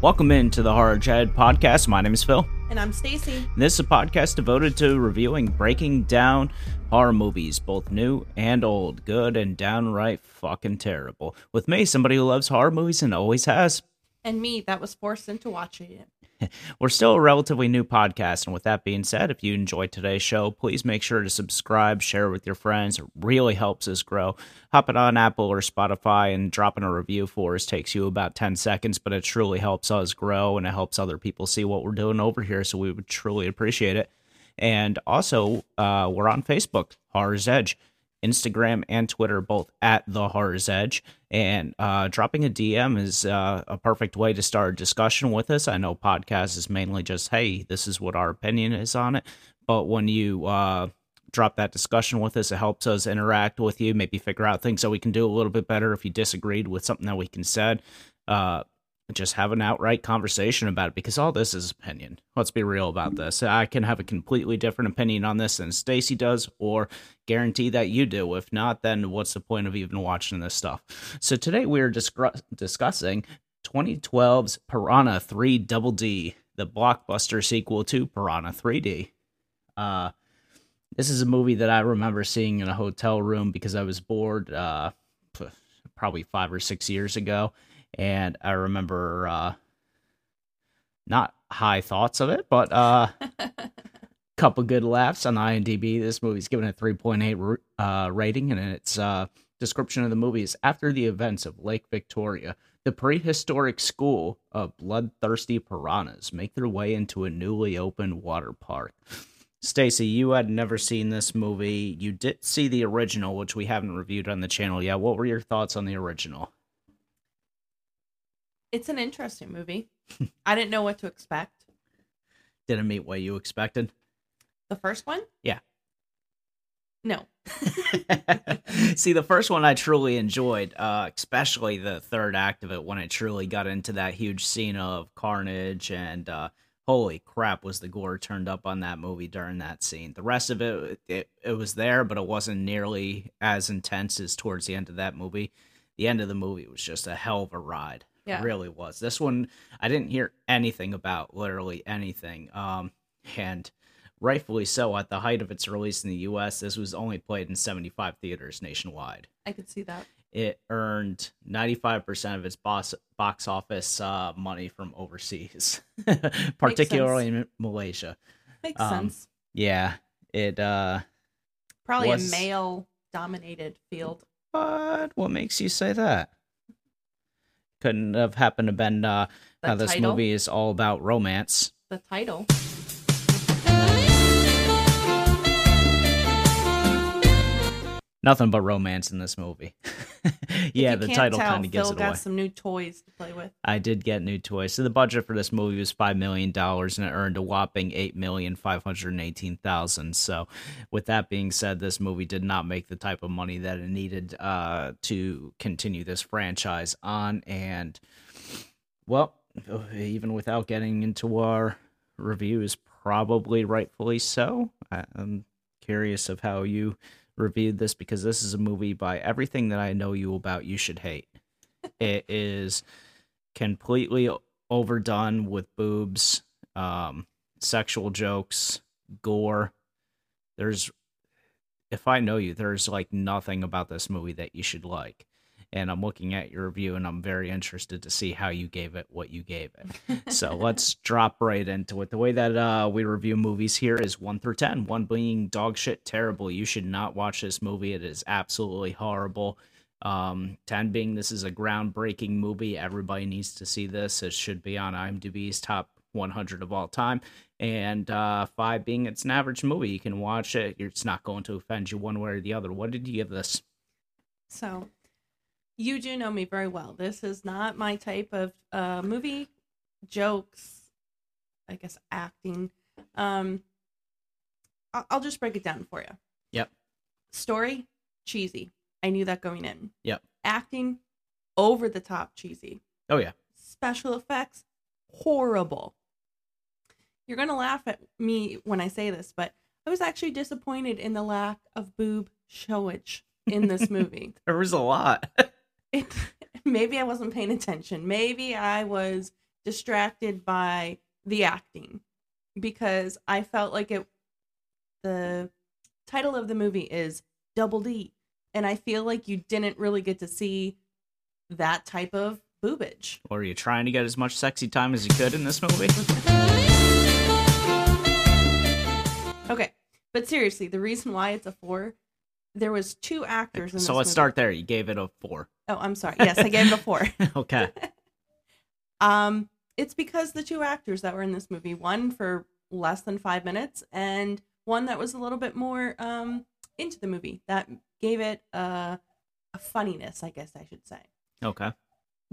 Welcome into the Horror Chat podcast. My name is Phil. And I'm Stacy. This is a podcast devoted to reviewing, breaking down horror movies, both new and old, good and downright fucking terrible. With me, somebody who loves horror movies and always has. And me, that was forced into watching it. We're still a relatively new podcast, and with that being said, if you enjoyed today's show, please make sure to subscribe, share with your friends. It really helps us grow. Hop it on Apple or Spotify and dropping a review for us takes you about 10 seconds, but it truly helps us grow and it helps other people see what we're doing over here, so we would truly appreciate it. And also, uh, we're on Facebook, Horror's Edge. Instagram and Twitter, both at the Horror's Edge. And uh, dropping a DM is uh, a perfect way to start a discussion with us. I know podcast is mainly just, hey, this is what our opinion is on it. But when you uh, drop that discussion with us, it helps us interact with you, maybe figure out things that we can do a little bit better if you disagreed with something that we can said. Just have an outright conversation about it because all this is opinion. Let's be real about this. I can have a completely different opinion on this than Stacy does, or guarantee that you do. If not, then what's the point of even watching this stuff? So today we are discuss- discussing 2012's Piranha 3 Double D, the blockbuster sequel to Piranha 3D. Uh, this is a movie that I remember seeing in a hotel room because I was bored uh, probably five or six years ago and I remember uh, not high thoughts of it, but uh, a couple good laughs on IMDb. This movie's given a 3.8 uh, rating, and its uh, description of the movie is after the events of Lake Victoria. The prehistoric school of bloodthirsty piranhas make their way into a newly opened water park. Stacy, you had never seen this movie. You did see the original, which we haven't reviewed on the channel yet. What were your thoughts on the original? It's an interesting movie. I didn't know what to expect. Didn't meet what you expected. The first one? Yeah. No. See, the first one I truly enjoyed, uh, especially the third act of it when it truly got into that huge scene of carnage and uh, holy crap was the gore turned up on that movie during that scene. The rest of it, it, it was there, but it wasn't nearly as intense as towards the end of that movie. The end of the movie was just a hell of a ride. Yeah. It really was. This one I didn't hear anything about, literally anything. Um, and rightfully so. At the height of its release in the U.S., this was only played in 75 theaters nationwide. I could see that. It earned 95% of its box box office uh, money from overseas, particularly in Malaysia. Makes um, sense. Yeah, it uh, probably was... a male dominated field. But what makes you say that? Couldn't have happened to been uh, how this title? movie is all about romance. The title. Nothing but romance in this movie. yeah, the title kind of gives Phil it away. got some new toys to play with. I did get new toys. So the budget for this movie was five million dollars, and it earned a whopping eight million five hundred eighteen thousand. So, with that being said, this movie did not make the type of money that it needed uh, to continue this franchise on. And well, even without getting into our reviews, probably rightfully so. I'm curious of how you reviewed this because this is a movie by everything that I know you about you should hate. it is completely overdone with boobs, um, sexual jokes, gore. There's if I know you, there's like nothing about this movie that you should like and I'm looking at your review and I'm very interested to see how you gave it what you gave it. so let's drop right into it. The way that uh, we review movies here is 1 through 10, 1 being dog shit terrible. You should not watch this movie. It is absolutely horrible. Um, 10 being this is a groundbreaking movie. Everybody needs to see this. It should be on IMDb's top 100 of all time. And uh, 5 being it's an average movie. You can watch it. It's not going to offend you one way or the other. What did you give this? So you do know me very well. This is not my type of uh, movie. Jokes, I guess acting. Um, I'll, I'll just break it down for you. Yep. Story, cheesy. I knew that going in. Yep. Acting, over the top cheesy. Oh yeah. Special effects, horrible. You're gonna laugh at me when I say this, but I was actually disappointed in the lack of boob showage in this movie. there was a lot. It maybe I wasn't paying attention. Maybe I was distracted by the acting because I felt like it the title of the movie is Double D and I feel like you didn't really get to see that type of boobage. Or are you trying to get as much sexy time as you could in this movie? Okay. But seriously, the reason why it's a 4 there was two actors in so let's movie. start there. You gave it a four. Oh, I'm sorry. Yes, I gave it a 4. okay. Um, it's because the two actors that were in this movie, one for less than five minutes, and one that was a little bit more um into the movie, that gave it a, a funniness, I guess I should say. Okay.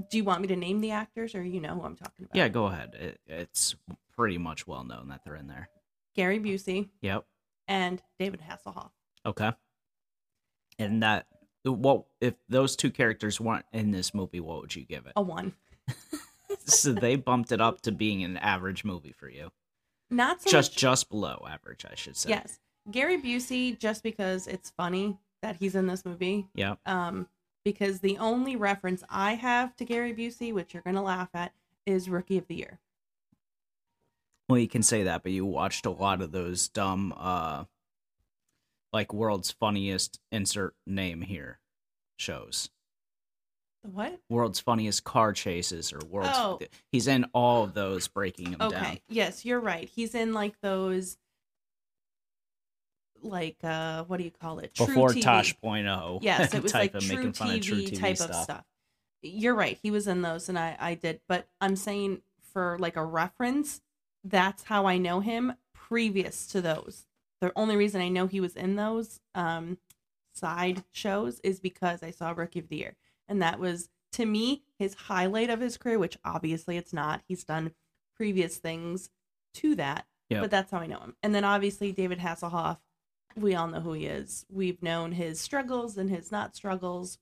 Do you want me to name the actors, or you know who I'm talking about? Yeah, go ahead. It, it's pretty much well known that they're in there. Gary Busey Yep. and David Hasselhoff. Okay. And that what if those two characters weren't in this movie, what would you give it? A one. so they bumped it up to being an average movie for you. Not so just much. just below average, I should say. Yes, Gary Busey, just because it's funny that he's in this movie. Yeah. Um, because the only reference I have to Gary Busey, which you're gonna laugh at, is Rookie of the Year. Well, you can say that, but you watched a lot of those dumb uh like world's funniest insert name here shows. What? World's funniest car chases or world's Oh. he's in all of those breaking them Okay. down. Yes, you're right. He's in like those like uh what do you call it? True Before TV. Tosh.0 Yes, it was type like of true making fun TV, of truTV type stuff. of stuff. You're right. He was in those and I I did, but I'm saying for like a reference, that's how I know him previous to those. The only reason I know he was in those um side shows is because I saw Rookie of the Year. And that was to me his highlight of his career, which obviously it's not. He's done previous things to that. Yep. But that's how I know him. And then obviously David Hasselhoff, we all know who he is. We've known his struggles and his not struggles.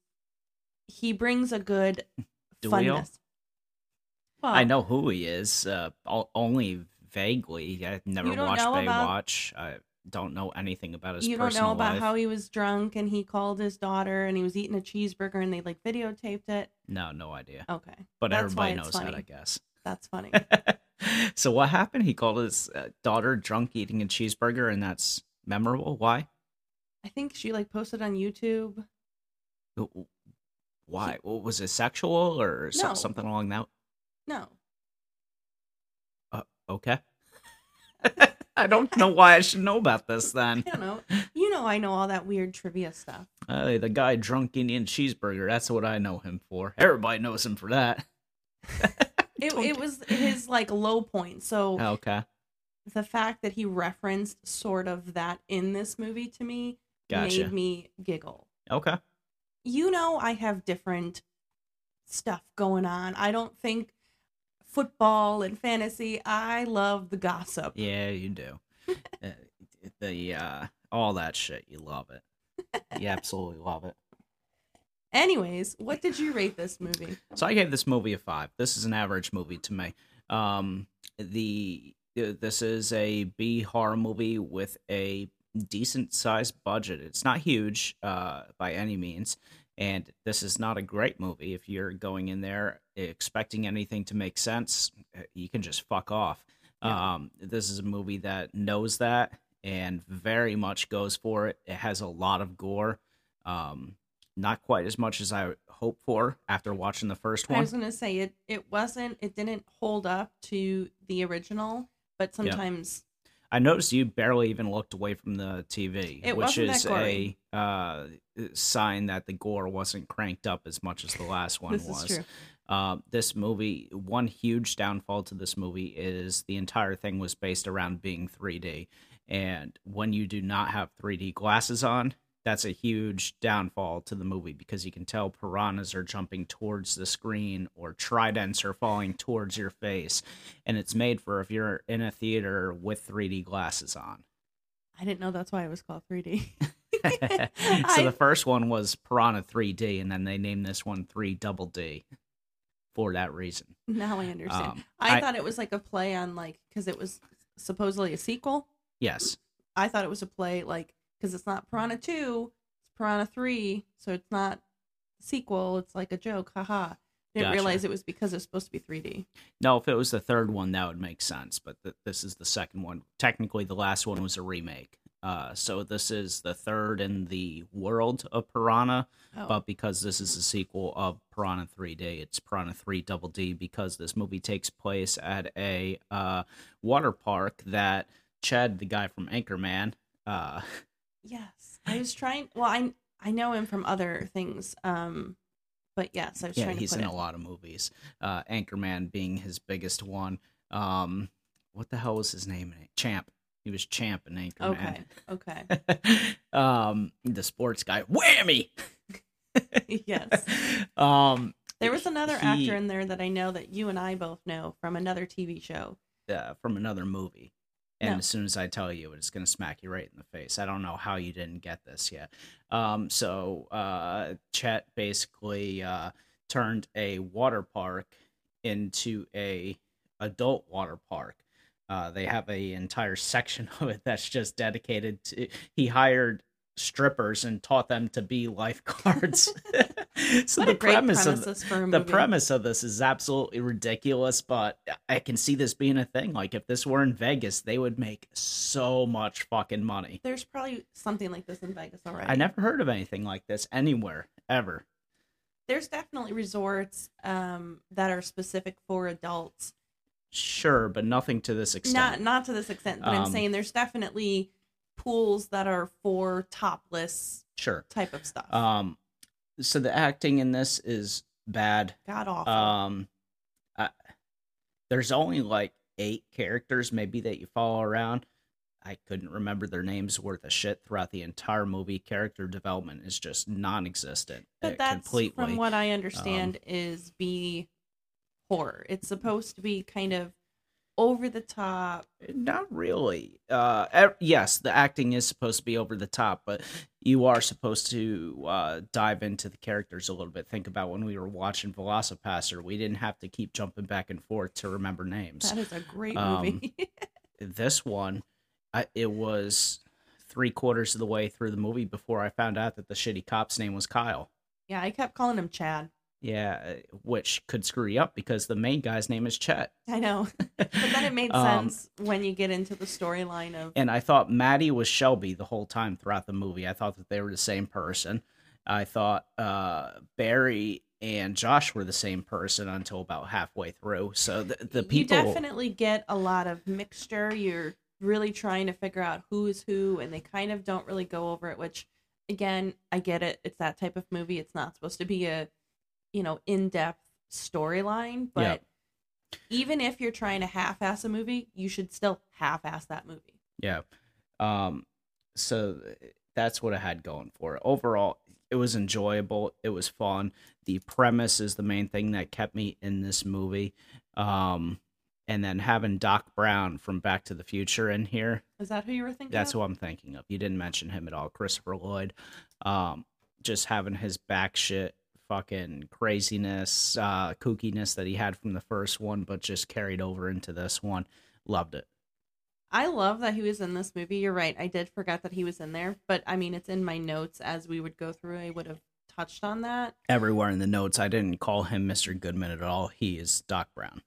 He brings a good Do funness. Well, I know who he is, uh, only vaguely. I've never watched know about- Baywatch. I don't know anything about his you don't know about life. how he was drunk and he called his daughter and he was eating a cheeseburger and they like videotaped it. No, no idea. Okay, But that's everybody knows that. I guess. that's funny. so what happened? He called his uh, daughter drunk eating a cheeseburger, and that's memorable. Why? I think she like posted on YouTube. Why? What was it sexual or No. something along that? No, Okay. I don't know why I should know about this then. I don't know. You know, I know all that weird trivia stuff. Uh, the guy drunk Indian cheeseburger. That's what I know him for. Everybody knows him for that. it, it was his like low point. So Okay. the fact that he referenced sort of that in this movie to me Gotcha. made me giggle. Okay. You know, I have different stuff going on. I don't think football and fantasy. I love the gossip. Yeah, you do. uh, the uh, all that shit, you love it. You absolutely love it. Anyways, what did you rate this movie? So I gave this movie a five. This is an average movie to me. Um, the uh, this is a B horror movie with a decent sized budget. It's not huge uh, by any means, and this is not a great movie. If you're going in there expecting anything to make sense, uh, you can just fuck off. Yeah. Um, this is a movie that knows that and very much goes for it. It has a lot of gore. Um, not quite as much as I hoped for after watching the first one. I was gonna say it. It wasn't. It didn't hold up to the original. But sometimes I noticed you barely even looked away from the TV, It which is a uh, sign that the gore wasn't cranked up as much as the last one this was. is true. Uh, this movie, one huge downfall to this movie is the entire thing was based around being 3D. And when you do not have 3D glasses on, that's a huge downfall to the movie because you can tell piranhas are jumping towards the screen or tridents are falling towards your face. And it's made for if you're in a theater with 3D glasses on. I didn't know that's why it was called 3D. so I- the first one was Piranha 3D, and then they named this one 3 Double D for that reason. now I understand. Um, I, I- thought it was like a play on like because it was supposedly a sequel. Yes. I thought it was a play like because it's not Piranha Two, it's Piranha Three, so it's not a sequel. It's like a joke, haha. Didn't Gotcha. realize it was because it's supposed to be 3D. No, if it was the third one, that would make sense. But th- this is the second one. Technically, the last one was a remake. Uh, so this is the third in the world of Piranha. Oh, But because this is a sequel of Piranha 3D, it's Piranha 3 Double D because this movie takes place at a uh, water park that Chad, the guy from Anchorman, uh, yes. I was trying. Well, I I know him from other things. Um, but yes, I was yeah, trying to he's in it. a lot of movies. Uh, Anchorman being his biggest one. Um, what the hell was his name? in it? Champ. He was Champ in Anchorman. Okay. Okay. um, the sports guy. Whammy. yes. Um, There was another he- actor in there that I know that you and I both know from another TV show. uh, from another movie. And No. as soon as I tell you, it's going to smack you right in the face. I don't know how you didn't get this yet. Um, so uh, Chet basically uh, turned a water park into a adult water park. Uh, they have an entire section of it that's just dedicated to. He hired strippers and taught them to be lifeguards. so the premise of premises for a the movie. premise of this is absolutely ridiculous, but I can see this being a thing. Like if this were in Vegas, they would make so much fucking money. There's probably something like this in Vegas already. I never heard of anything like this anywhere ever. There's definitely resorts um, that are specific for adults. Sure, but nothing to this extent. not not to this extent, but I'm Um, saying there's definitely pools that are for topless sure. type of stuff. Um, so the acting in this is bad. God awful. Um, I, there's only like eight characters maybe that you follow around. I couldn't remember their names worth a shit throughout the entire movie. Character development is just non-existent. but uh, that's completely. from what I understand is be horror. It's supposed to be kind of over the top. Not really. Uh, yes, the acting is supposed to be over the top, but you are supposed to uh, dive into the characters a little bit. Think about when we were watching VelociPastor, we didn't have to keep jumping back and forth to remember names. That is a great Um, movie. this one, I, it was three quarters of the way through the movie before I found out that the shitty cop's name was Kyle. yeah, I kept calling him Chad. Yeah, uh, which could screw you up because the main guy's name is Chet. I know. But then it made Um, sense when you get into the storyline of And I thought Maddie was Shelby the whole time throughout the movie. I thought that they were the same person. I thought uh, Barry and Josh were the same person until about halfway through. So the, the people. you definitely get a lot of mixture. You're really trying to figure out who is who, and they kind of don't really go over it. Which, again, I get it. It's that type of movie. It's not supposed to be a, you know, in depth storyline. But Yeah. even if you're trying to half ass a movie, you should still half ass that movie. Yeah. Um so that's what I had going for it. Overall, it was enjoyable. It was fun. The premise is the main thing that kept me in this movie. Um and then having Doc Brown from Back to the Future in here, Is that who you were thinking? that's of? who I'm thinking of. You didn't mention him at all, Christopher Lloyd. Um just having his back shit fucking craziness, uh kookiness that he had from the first one but just carried over into this one. Loved it. I love that he was in this movie. You're right. I did forget that he was in there, but I mean, it's in my notes as we would go through. I would have touched on that. everywhere in the notes. I didn't call him Mr. Goodman at all. He is Doc Brown.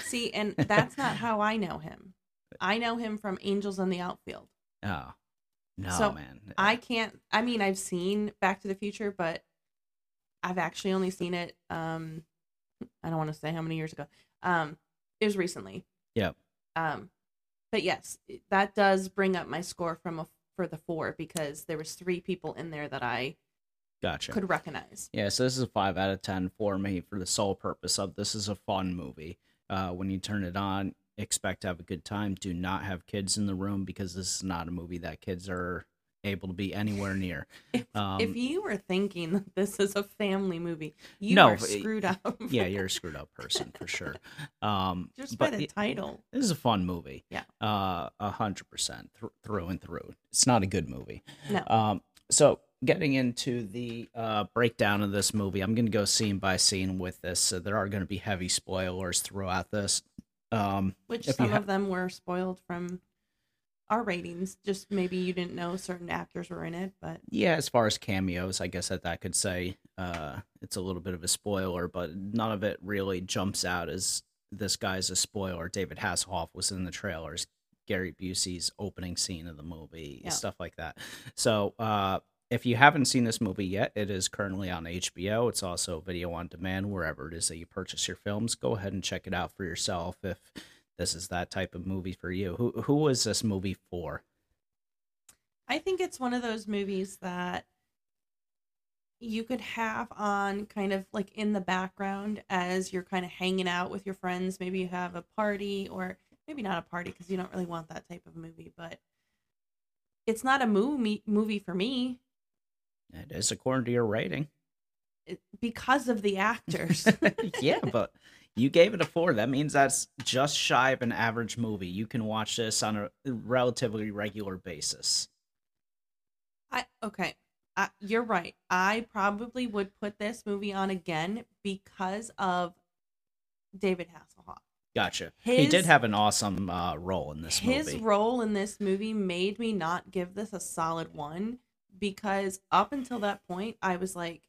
See, and that's not how I know him. I know him from Angels in the Outfield. Oh, no, So, man. I can't. I mean, I've seen Back to the Future, but I've actually only seen it. Um, I don't want to say how many years ago. Um, it was recently. Yep. Um, but yes, that does bring up my score from a for the four because there was three people in there that I gotcha. could recognize. Yeah, so this is a five out of ten for me for the sole purpose of this is a fun movie. Uh, when you turn it on, expect to have a good time. Do not have kids in the room because this is not a movie that kids are able to be anywhere near. If, Um, if you were thinking that this is a family movie, you No, are screwed up. yeah, you're a screwed up person for sure. Um, just by the it- title. This is a fun movie. Yeah. Uh, a hundred percent thr- through and through. It's not a good movie. No. Um, so getting into the uh, breakdown of this movie, I'm going to go scene by scene with this. So there are going to be heavy spoilers throughout this. Um, Which some ha- of them were spoiled from our ratings. Just maybe you didn't know certain actors were in it, but yeah, as far as cameos, I guess that that could say uh, it's a little bit of a spoiler, but none of it really jumps out as this guy's a spoiler. David Hasselhoff was in the trailers. Gary Busey's opening scene of the movie, Yeah. stuff like that. So, uh, if you haven't seen this movie yet, it is currently on HBO. It's also video on demand wherever it is that you purchase your films. Go ahead and check it out for yourself if this is that type of movie for you. Who who was this movie for? I think it's one of those movies that you could have on kind of like in the background as you're kind of hanging out with your friends. Maybe you have a party or maybe not a party because you don't really want that type of movie, but it's not a movie movie for me It is according to your rating. it- because of the actors. yeah, but you gave it a four. That means that's just shy of an average movie. You can watch this on a relatively regular basis. I okay. I, you're right. I probably would put this movie on again because of David Hasselhoff. Gotcha. he did have an awesome uh, role in this His movie. His role in this movie made me not give this a solid one because up until that point, I was like,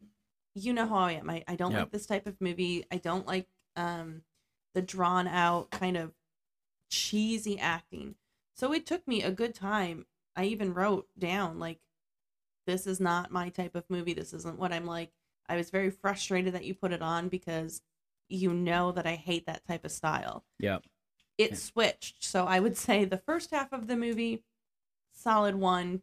you know how I am. I, I don't Yep. like this type of movie. I don't like um the drawn out kind of cheesy acting. So it took me a good time. I even wrote down like this is not my type of movie. This isn't what I'm like. I was very frustrated that you put it on because you know that I hate that type of style Yep. it Yeah. switched. So I would say the first half of the movie, solid one.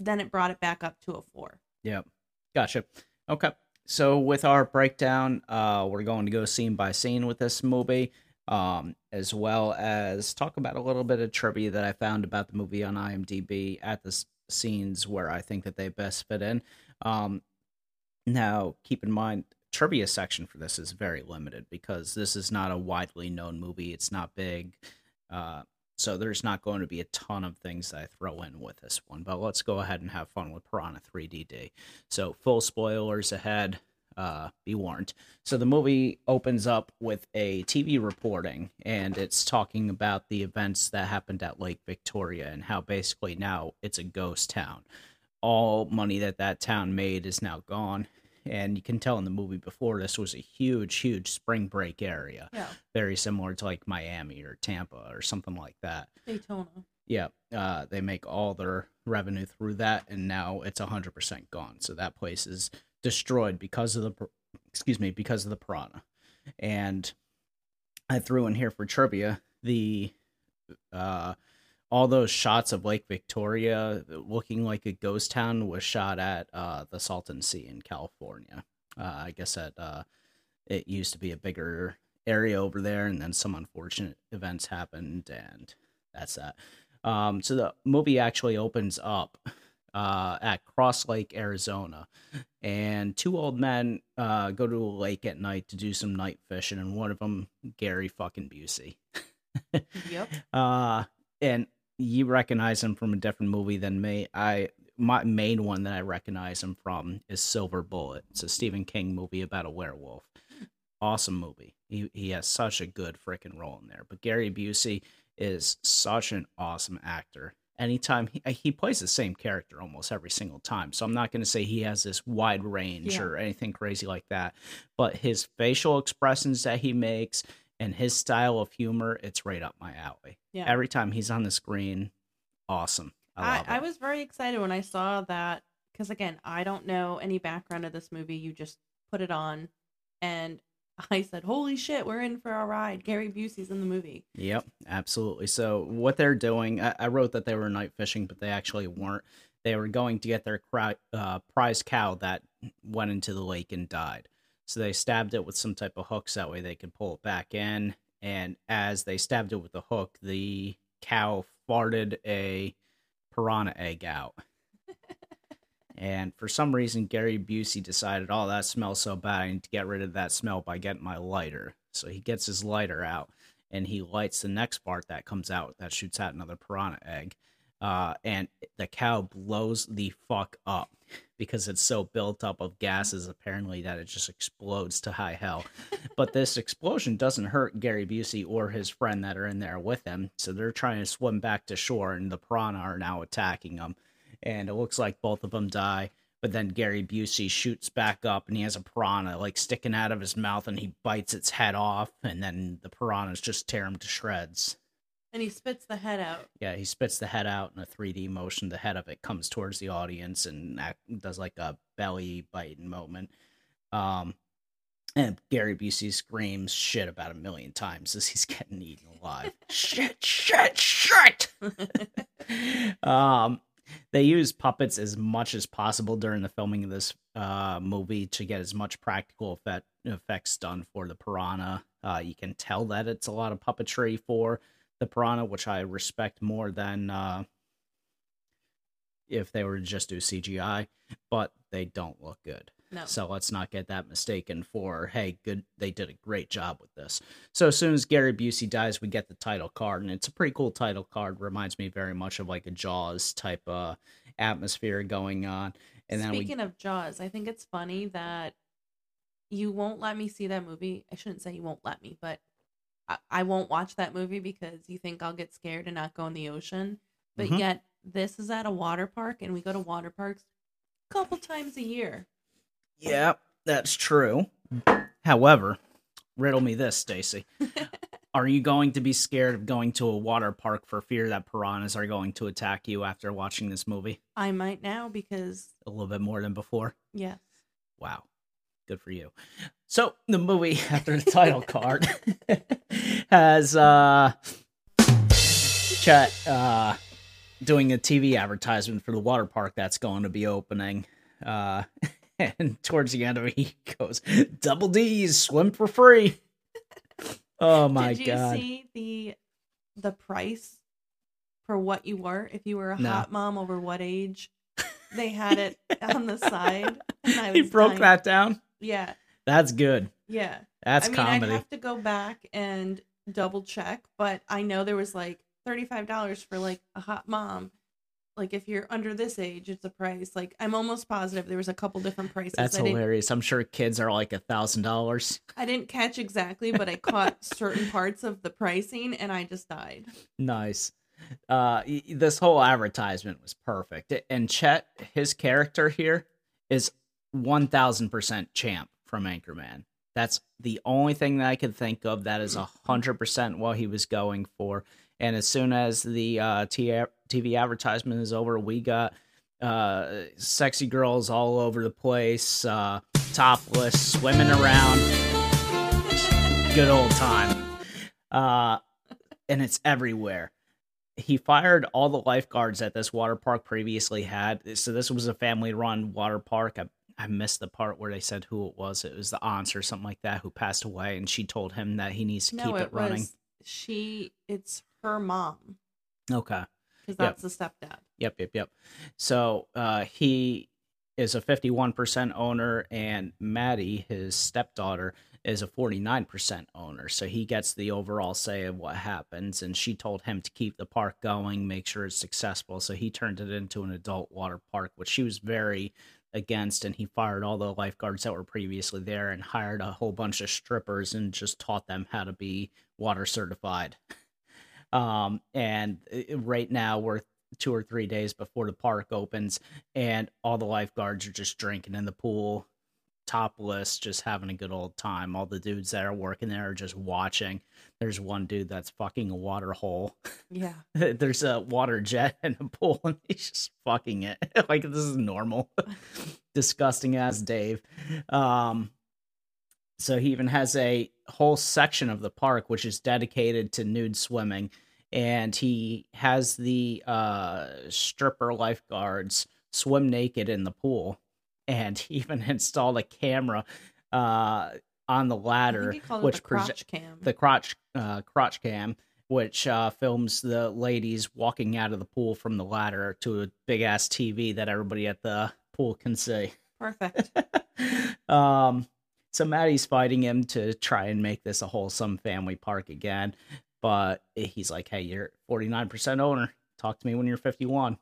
Then it brought it back up to a four. Yep. Gotcha. Okay. So with our breakdown, uh, we're going to go scene by scene with this movie, um, as well as talk about a little bit of trivia that I found about the movie on IMDb at the s- scenes where I think that they best fit in. Um, now, keep in mind, trivia section for this is very limited because this is not a widely known movie. It's not big. Uh, so there's not going to be a ton of things that I throw in with this one. But let's go ahead and have fun with Piranha 3DD. So full spoilers ahead. Uh, be warned. So the movie opens up with a TV reporting, and it's talking about the events that happened at Lake Victoria and how basically now it's a ghost town. All money that that town made is now gone, and you can tell in the movie before this was a huge, huge spring break area, Yeah. very similar to like Miami or Tampa or something like that. Daytona. Yeah, uh, they make all their revenue through that, and now it's hundred percent gone. So that place is destroyed because of the, excuse me, because of the piranha. And I threw in here for trivia the, uh, all those shots of Lake Victoria looking like a ghost town was shot at uh, the Salton Sea in California. Uh, I guess that uh, it used to be a bigger area over there, and then some unfortunate events happened, and that's that. Um, so the movie actually opens up uh, at Cross Lake, Arizona, and two old men uh, go to a lake at night to do some night fishing, and one of them, Gary fucking Busey. Yep. Uh, and you recognize him from a different movie than me. I my main one that I recognize him from is Silver Bullet. It's a Stephen King movie about a werewolf. Awesome movie. He he has such a good freaking role in there. But Gary Busey is such an awesome actor. Anytime he, he plays the same character almost every single time. So I'm not going to say he has this wide range Yeah. or anything crazy like that. But his facial expressions that he makes and his style of humor, it's right up my alley. Yeah. Every time he's on the screen, awesome. I I, I, was very excited when I saw that because again, I don't know any background of this movie. You just put it on, and I said, "Holy shit, we're in for a ride!" Gary Busey's in the movie. Yep, absolutely. So what they're doing, I, I wrote that they were night fishing, but they actually weren't. They were going to get their cri- uh, prize cow that went into the lake and died. So they stabbed it with some type of hooks that way they could pull it back in. And as they stabbed it with the hook, the cow farted a piranha egg out. and for some reason, Gary Busey decided, oh, that smells so bad. I need to get rid of that smell by getting my lighter. So he gets his lighter out and he lights the next part that comes out that shoots out another piranha egg. Uh, and the cow blows the fuck up because it's so built up of gases apparently that it just explodes to high hell. but this explosion doesn't hurt Gary Busey or his friend that are in there with him. So they're trying to swim back to shore and the piranha are now attacking them. And it looks like both of them die. but then Gary Busey shoots back up and he has a piranha like sticking out of his mouth and he bites its head off and then the piranhas just tear him to shreds. And he spits the head out. Yeah, he spits the head out in a 3D motion. The head of it comes towards the audience and act, does like a belly biting moment. Um, and Gary Busey screams shit about a million times as he's getting eaten alive. shit, shit, shit. um, they use puppets as much as possible during the filming of this uh, movie to get as much practical effect, effects done for the piranha. Uh, you can tell that it's a lot of puppetry for the piranha, which I respect more than uh, if they were to just do CGI, but they don't look good. No. So let's not get that mistaken for, hey, good, they did a great job with this. So as soon as Gary Busey dies, we get the title card, and it's a pretty cool title card. Reminds me very much of like a Jaws type uh, atmosphere going on. And then Speaking of Jaws, I think it's funny that you won't let me see that movie. I shouldn't say you won't let me, but I, I won't watch that movie because you think I'll get scared and not go in the ocean. But Mhm. yet, this is at a water park, and we go to water parks a couple times a year. yeah, that's true. However, riddle me this, Stacy. Are you going to be scared of going to a water park for fear that piranhas are going to attack you after watching this movie I might now because, a little bit more than before? yes. Wow. Good for you. So the movie after the title card has uh Chet uh doing a TV advertisement for the water park that's going to be opening. Uh and towards the end of it he goes, Double D's swim for free. Oh my god! Did you god. see the the price for what you were if you were a No. hot mom over what age? They had it on the side. And I he broke dying. that down. Yeah, That's good. yeah. That's I mean, comedy. I'd have to go back and double check, but I know there was like thirty five dollars for like a hot mom. Like if you're under this age, it's a price. Like I'm almost positive there was a couple different prices. That's I hilarious. I'm sure kids are like a thousand dollars. I didn't catch exactly, but I caught certain parts of the pricing, and I just died. Nice. Uh, this whole advertisement was perfect, and Chet, his character here, is one thousand percent champ from Anchorman. That's the only thing that I could think of that is a hundred percent what he was going for. And as soon as the uh, TV advertisement is over, we got uh, sexy girls all over the place, uh, topless, swimming around. Good old time. Uh, and it's everywhere. He fired all the lifeguards that this water park previously had. So this was a family-run water park. I missed the part where they said who it was. It was the aunts or something like that who passed away, and she told him that he needs to no, keep it, it running. was she. It's her mom Okay. because Yep. that's the stepdad. Yep, yep, yep. So uh, he is a 51% owner, and Maddie, his stepdaughter, is a 49% owner. So he gets the overall say of what happens. And she told him to keep the park going, make sure it's successful. So he turned it into an adult water park, which she was very against. And he fired all the lifeguards that were previously there and hired a whole bunch of strippers and just taught them how to be water certified. Um, and uh, right now we're two or three days before the park opens, and all the lifeguards are just drinking in the pool, topless, just having a good old time. All the dudes that are working there are just watching. There's one dude that's fucking a water hole. Yeah, There's a water jet in a pool, and he's just fucking it. like this is normal. Disgusting as Dave. Um, so he even has a whole section of the park which is dedicated to nude swimming and he has the uh stripper lifeguards swim naked in the pool and even installed a camera uh on the ladder think he called it which the crotch cam. the crotch uh crotch cam which uh films the ladies walking out of the pool from the ladder to a big ass TV that everybody at the pool can see Perfect. um, so Maddie's fighting him to try and make this a wholesome family park again, but he's like, "Hey, you're 49% owner. Talk to me when you're 51."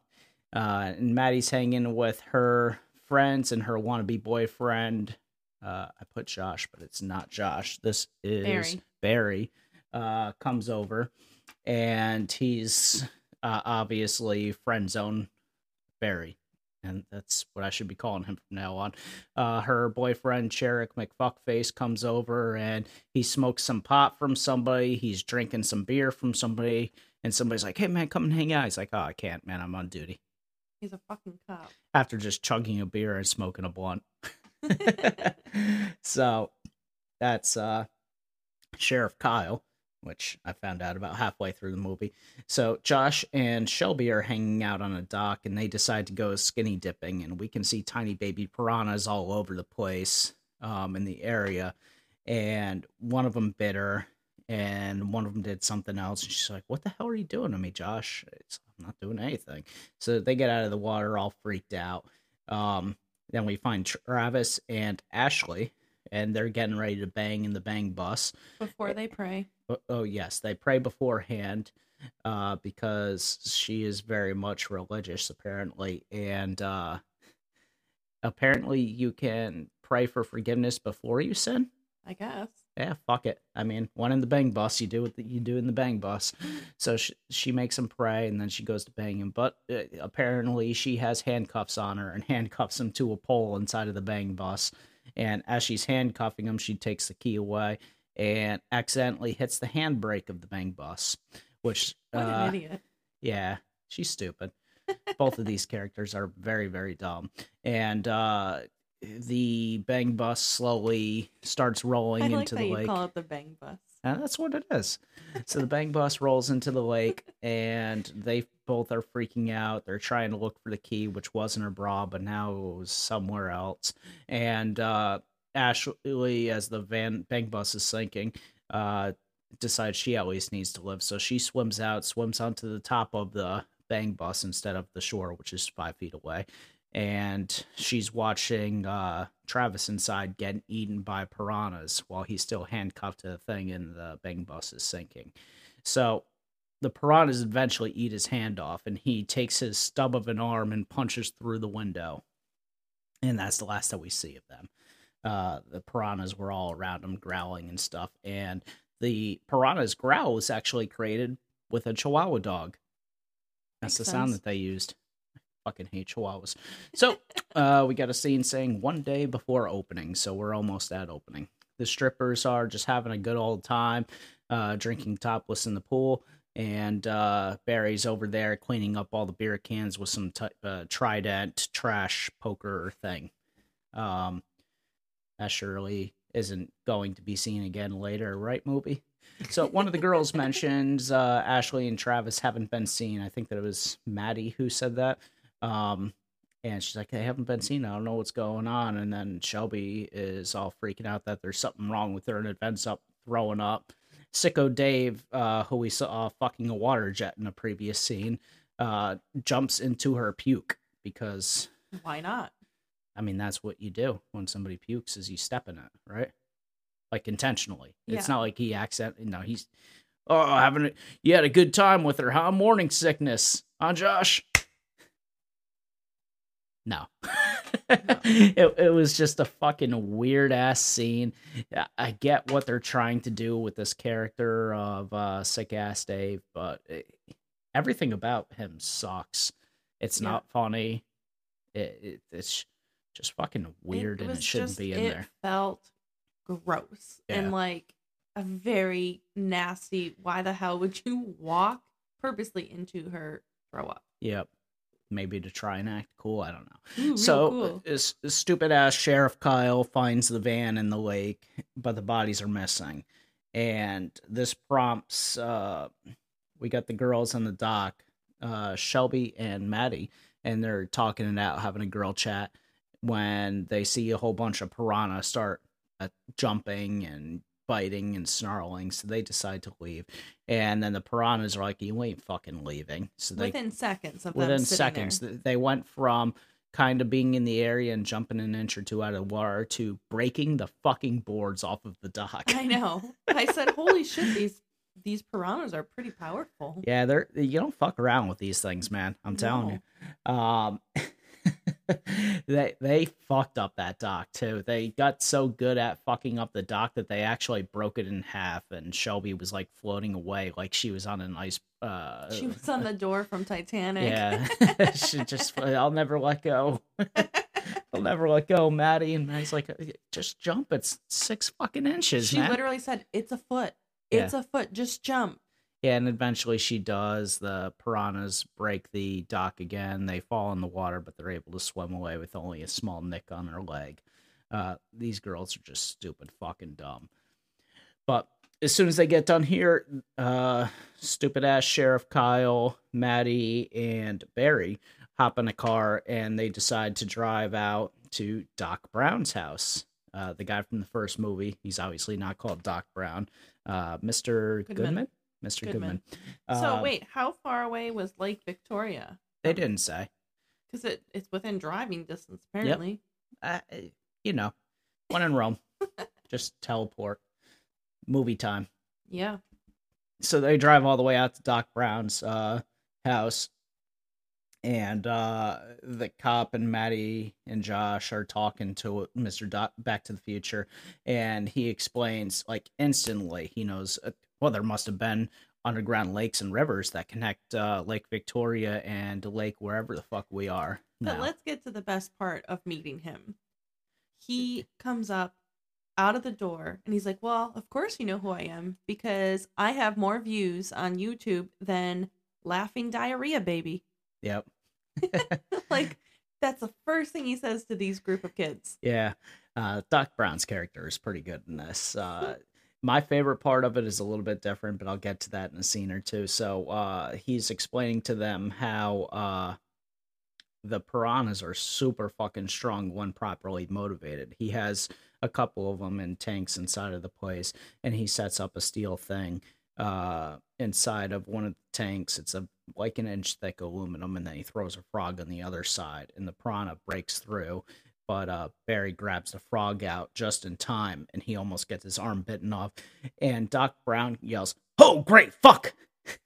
Uh, and Maddie's hanging with her friends and her wannabe boyfriend. Uh, I put Josh, but it's not Josh. This is Barry. Barry. Uh, comes over, and he's uh, obviously friend zone Barry and that's what I should be calling him from now on. Uh, her boyfriend, Cherrick McFuckface, comes over and he smokes some pot from somebody. He's drinking some beer from somebody, and somebody's like, "Hey, man, come and hang out." He's like, "Oh, I can't, man. I'm on duty." He's a fucking cop. After just chugging a beer and smoking a blunt. so that's uh, Sheriff Kyle which I found out about halfway through the movie. So Josh and Shelby are hanging out on a dock and they decide to go skinny dipping and we can see tiny baby piranhas all over the place um, in the area. And one of them bit her and one of them did something else. And she's like, What the hell are you doing to me, Josh? It's, not doing anything. So they get out of the water all freaked out. Um, then we find Travis and Ashley and they're getting ready to bang in the bang bus. Before they pray. Oh, oh, yes, they pray beforehand uh, because she is very much religious, apparently, and uh, apparently you can pray for forgiveness before you sin. I guess. Yeah, fuck it. I mean, one in the bang bus, you do what you do in the bang bus. So she, she makes him pray, and then she goes to bang him. But uh, apparently, she has handcuffs on her and handcuffs him to a pole inside of the bang bus. And as she's handcuffing him, she takes the key away and accidentally hits the handbrake of the bang bus, which what uh, an idiot. Yeah, she's stupid. Both of these characters are very, very dumb. And uh, the bang bus slowly starts rolling I like into that the you lake. call it the bang bus. And that's what it is. So the bang bus rolls into the lake, and they both are freaking out. They're trying to look for the key, which wasn't her bra, but now it was somewhere else. And uh, Ashley, as the van bang bus is sinking, uh, decides she at least needs to live. So she swims out, swims onto the top of the bang bus instead of the shore, which is five feet away. And she's watching uh, Travis inside getting eaten by piranhas while he's still handcuffed to the thing and the bang bus is sinking. So the piranhas eventually eat his hand off and he takes his stub of an arm and punches through the window. And that's the last that we see of them. Uh, the piranhas were all around him growling and stuff. And the piranha's growl was actually created with a chihuahua dog. That's Makes the sound sense. that they used. Fucking hate chihuahuas. So uh, we got a scene saying one day before opening. So we're almost at opening. The strippers are just having a good old time, uh, drinking topless in the pool. And uh, Barry's over there cleaning up all the beer cans with some t- uh, Trident trash poker thing. Um, that surely isn't going to be seen again later, right, movie? So one of the girls mentions uh, Ashley and Travis haven't been seen. I think that it was Maddie who said that. Um, and she's like, they haven't been seen. I don't know what's going on. And then Shelby is all freaking out that there's something wrong with her and events up throwing up. Sicko Dave, uh, who we saw fucking a water jet in a previous scene, uh, jumps into her puke because Why not? I mean, that's what you do when somebody pukes is you step in it, right? Like intentionally. It's not like he accent. No, he's oh having a, you had a good time with her, huh? Morning sickness, huh, Josh? No. it, it was just a fucking weird ass scene. I- get what they're trying to do with this character of uh, sick ass Dave, but it, everything about him sucks. It's Yeah. not funny. It, it it's just fucking weird and it shouldn't just- be in it there. felt gross Yeah. and like a very nasty. Why the hell would you walk purposely into her throw up? Yep. Maybe to try and act cool. I don't know. Ooh, so cool. this, this stupid ass sheriff Kyle finds the van in the lake, but the bodies are missing, and this prompts. Uh, we got the girls on the dock, uh, Shelby and Maddie, and they're talking it out, having a girl chat. When they see a whole bunch of piranha start uh, jumping and biting and snarling, so they decide to leave. And then the piranhas are like, "You ain't fucking leaving." So they within seconds of within seconds there. they went from kind of being in the area and jumping an inch or two out of the water to breaking the fucking boards off of the dock I know. I said, "Holy shit! These these piranhas are pretty powerful." yeah they're you don't fuck around with these things man i'm telling you um they they fucked up that dock too. They got so good at fucking up the dock that they actually broke it in half, and Shelby was like floating away like she was on an ice. Uh, She was on the door from Titanic. yeah, she just I'll never let go. I'll never let go, Maddie. And Maddie's like, just jump. It's six fucking inches, she literally said, "It's a foot. Yeah. It's a foot. Just jump." Yeah, and eventually she does. The piranhas break the dock again. They fall in the water, but they're able to swim away with only a small nick on their leg. Uh, these girls are just stupid, fucking dumb. But as soon as they get done here, uh, stupid ass Sheriff Kyle, Maddie, and Barry hop in a car and they decide to drive out to Doc Brown's house. Uh, the guy from the first movie. He's obviously not called Doc Brown. Uh, Mr. Goodman. Goodman. Mr. Goodman. Goodman. so Uh, wait, how far away was Lake Victoria? They didn't say. because it, it's within driving distance. Apparently, Uh, you know, one in Rome. Just teleport. Movie time. yeah. so they drive all the way out to Doc Brown's uh, house, and uh, the cop and Maddie and Josh are talking to Mister Doc Back to the Future, and he explains like instantly he knows. Well, there must have been underground lakes and rivers that connect uh, Lake Victoria and Lake wherever the fuck we are. But let's get to the best part of meeting him. He comes up out of the door and he's like, Well, of course you know who I am because I have more views on YouTube than Laughing Diarrhea Baby. Yep. like, that's the first thing he says to these group of kids. Yeah, uh, Doc Brown's character is pretty good in this. Uh, my favorite part of it is a little bit different, but I'll get to that in a scene or two. So uh, he's explaining to them how uh, the piranhas are super fucking strong when properly motivated. He has a couple of them in tanks inside of the place, and he sets up a steel thing uh, inside of one of the tanks. It's a like an inch thick aluminum, and then he throws a frog on the other side, and the piranha breaks through but uh, Barry grabs the frog out just in time, and he almost gets his arm bitten off. And Doc Brown yells, "Oh, great fuck!"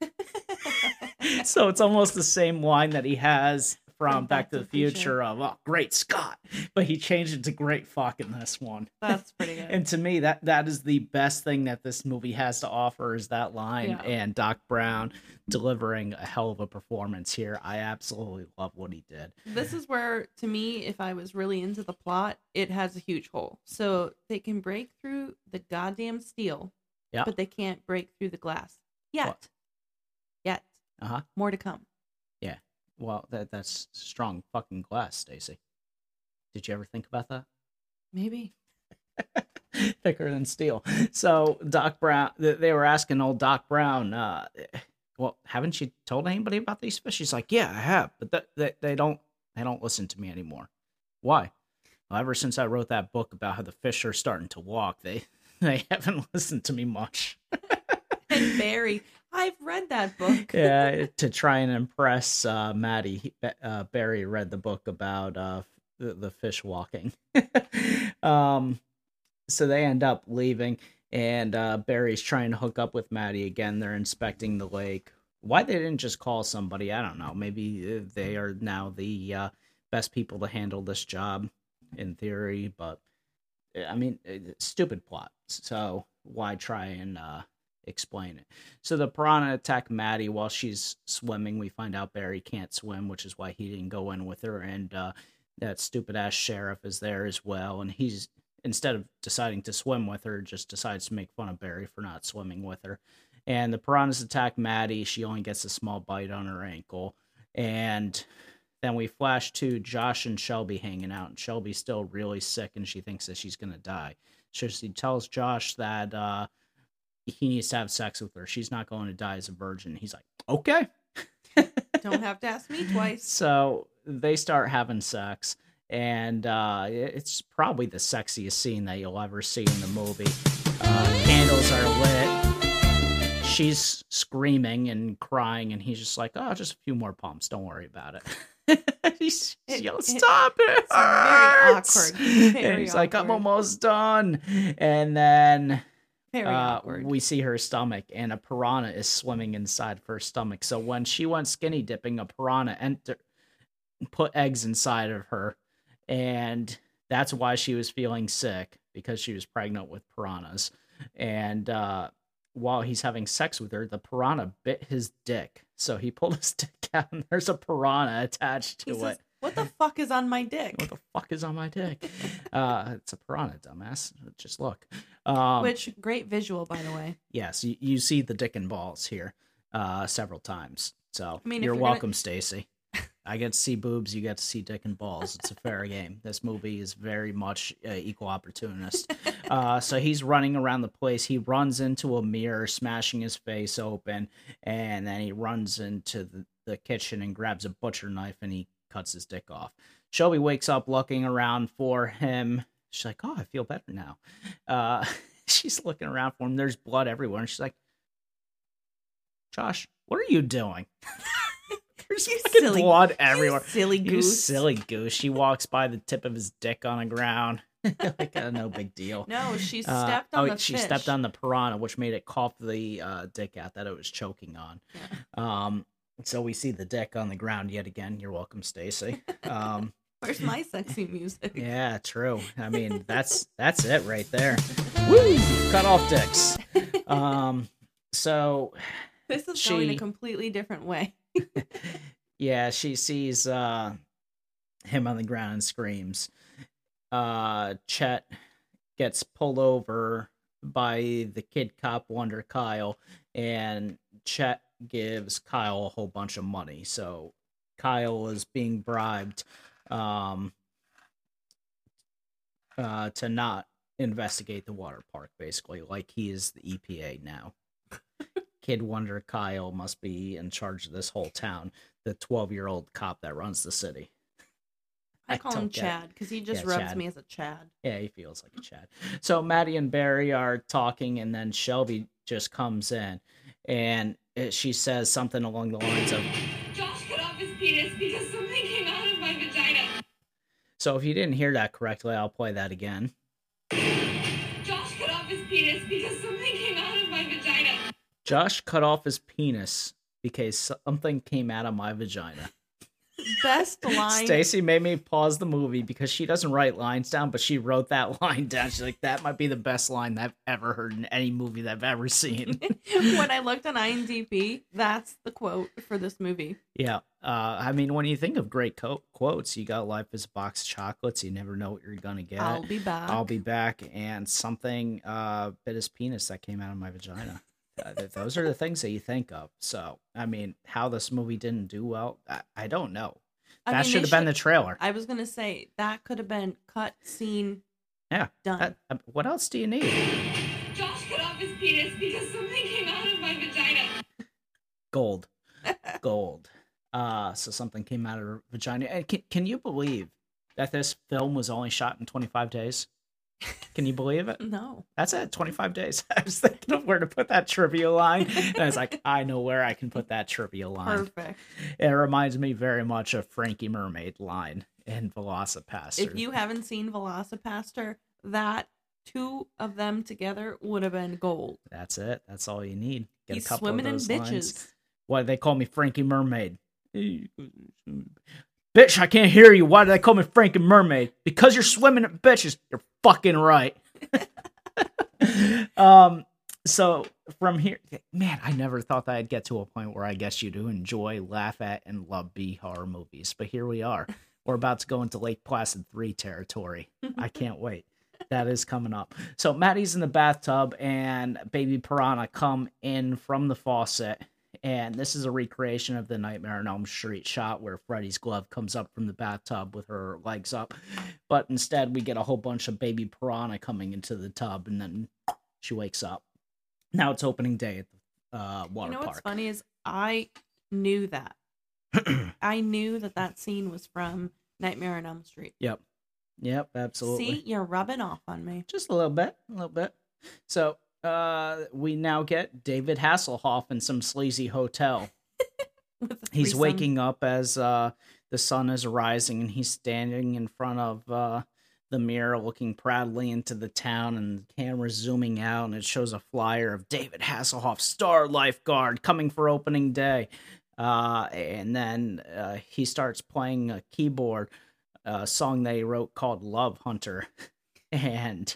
so it's almost the same line that he has from Back, to the Future, of "Oh, great Scott," but he changed it to "great fuck" in this one. That's pretty good. And to me, that that is the best thing that this movie has to offer is that line, Yeah. and Doc Brown delivering a hell of a performance here. I absolutely love what he did. this is where to me if i was really into the plot it has a huge hole so they can break through the goddamn steel Yeah. but they can't break through the glass yet What? yet Uh huh. more to come Well, that that's strong fucking glass, Stacy. Did you ever think about that? maybe Thicker than steel. So Doc Brown, they were asking old Doc Brown, uh, well, haven't you told anybody about these fish? He's like, yeah, I have, but th- they, they don't they don't listen to me anymore. Why? Well, ever since I wrote that book about how the fish are starting to walk, they they haven't listened to me much. and barry i've read that book yeah, to try and impress uh, Maddie, he- uh, Barry read the book about uh, the, the fish walking. um, so they end up leaving, and uh, Barry's trying to hook up with Maddie again. They're inspecting the lake. Why they didn't just call somebody, I don't know. Maybe uh, they are now the uh, best people to handle this job, in theory. But I mean, stupid plot. So why try and explain it? So the piranha attack Maddie while she's swimming. We find out Barry can't swim, which is why he didn't go in with her. And uh, that stupid ass sheriff is there as well. And he's instead of deciding to swim with her, just decides to make fun of Barry for not swimming with her. And the piranhas attack Maddie. She only gets a small bite on her ankle. And then we flash to Josh and Shelby hanging out. And Shelby's still really sick and she thinks that she's going to die. So she tells Josh that uh, he needs to have sex with her. She's not going to die as a virgin. He's like, okay. don't have to ask me twice So they start having sex, and uh, it's probably the sexiest scene that you'll ever see in the movie. Uh, candles are lit. She's screaming and crying, and he's just like, "Oh, just a few more pumps. Don't worry about it." he's It- it- stop it! it's very hurts!" awkward. and Very he's like, "I'm almost done," and then very uh, awkward we see her stomach, and a piranha is swimming inside of her stomach. So when she went skinny dipping, a piranha enter put eggs inside of her, and that's why she was feeling sick because she was pregnant with piranhas. And uh, while he's having sex with her, the piranha bit his dick. So he pulled his dick out, and there's a piranha attached to it. "What the fuck is on my dick?" what the fuck is on my dick? uh, it's a piranha, dumbass. Just look. Um, Which great visual, by the way. yes, you, you see the dick and balls here uh, several times. So I mean, you're you're gonna- welcome, Stacy. I get to see boobs, you get to see dick and balls. It's a fair game. This movie is very much uh, equal opportunist. Uh, so he's running around the place. He runs into a mirror, smashing his face open, and then he runs into the, the kitchen and grabs a butcher knife and he cuts his dick off. Shelby wakes up looking around for him. She's like, "Oh, I feel better now." Uh, she's looking around for him. There's blood everywhere, and she's like, "Josh, what are you doing?" There's You fucking silly- blood You everywhere. silly You goose. silly goose. She walks by the tip of his dick on the ground. like, uh, no big deal. No, she Uh, stepped on oh, the she fish. stepped on the piranha, which made it cough the uh, dick out that it was choking on. Um, so we see the dick on the ground yet again. You're welcome, Stacy. Um, Where's my sexy music? yeah, true. I mean, that's that's it right there. Woo! Cut off dicks. Um, so This is going a completely different way. yeah, she sees uh him on the ground and screams. Uh Chet gets pulled over by the kid cop Wonder Kyle and Chet gives Kyle a whole bunch of money. So Kyle is being bribed um uh to not investigate the water park basically like he is the EPA now. Kid Wonder Kyle must be in charge of this whole town. The 12 year old cop that runs the city. I I call him don't get it. Chad because he just Yeah, rubs Chad. me as a Chad. Yeah, he feels like a Chad. So Maddie and Barry are talking, and then Shelby just comes in, and it, she says something along the lines of, Josh cut off his penis because something came out of my vagina. "So if you didn't hear that correctly, I'll play that again." Josh cut off his penis because something came out of my vagina. Josh cut off his penis because something came out of my vagina. Best line. Stacy made me pause the movie because she doesn't write lines down, but she wrote that line down. She's like, "That might be the best line that I've ever heard in any movie that I've ever seen." when I looked on IMDb, that's the quote for this movie. Yeah. Uh, I mean, when you think of great co- quotes, you got life is a box of chocolates. You never know what you're gonna get. I'll be back. I'll be back, and something uh, bit his penis that came out of my vagina. Uh, th- those are the things that you think of. So, I mean, how this movie didn't do well, I, I don't know. I That mean, should have been the trailer. I was gonna say that could have been cut, scene, Yeah. done. That- uh, what else do you need? Josh cut off his penis because something came out of my vagina. Gold, gold. Uh, so something came out of her vagina. And can, can you believe that this film was only shot in 25 days? Can you believe it? no. That's it, 25 days. I was thinking of where to put that trivia line. And I was like, I know where I can put that trivia line. Perfect. It reminds me very much of Frankie Mermaid line in VelociPastor. If you haven't seen VelociPastor, that two of them together would have been gold. That's it. That's all you need. Get He's a couple swimming of in those bitches. lines. Why do they call me Frankie Mermaid? Bitch, I can't hear you. Why do they call me Frankie Mermaid? Because you're swimming at bitches. You're fucking right. um, so from here, man, I never thought that I'd get to a point where I guess you do enjoy, laugh at, and love B horror movies. But here we are. We're about to go into Lake Placid 3 territory. I can't wait. That is coming up. So Maddie's in the bathtub and baby piranha come in from the faucet. And this is a recreation of the Nightmare on Elm Street shot where Freddy's glove comes up from the bathtub with her legs up. But instead, we get a whole bunch of baby piranha coming into the tub, and then she wakes up. Now it's opening day at the uh, water you know what's park. funny is I knew that. I knew that that scene was from Nightmare on Elm Street. Yep. Yep, absolutely. See, you're rubbing off on me. just a little bit, a little bit. So uh, we now get David Hasselhoff in some sleazy hotel. He's waking up as uh, the sun is rising, and he's standing in front of uh, the mirror, looking proudly into the town, and the camera's zooming out, and it shows a flyer of David Hasselhoff, star lifeguard, coming for opening day. Uh, and then uh, he starts playing a keyboard, a song that he wrote called Love Hunter. and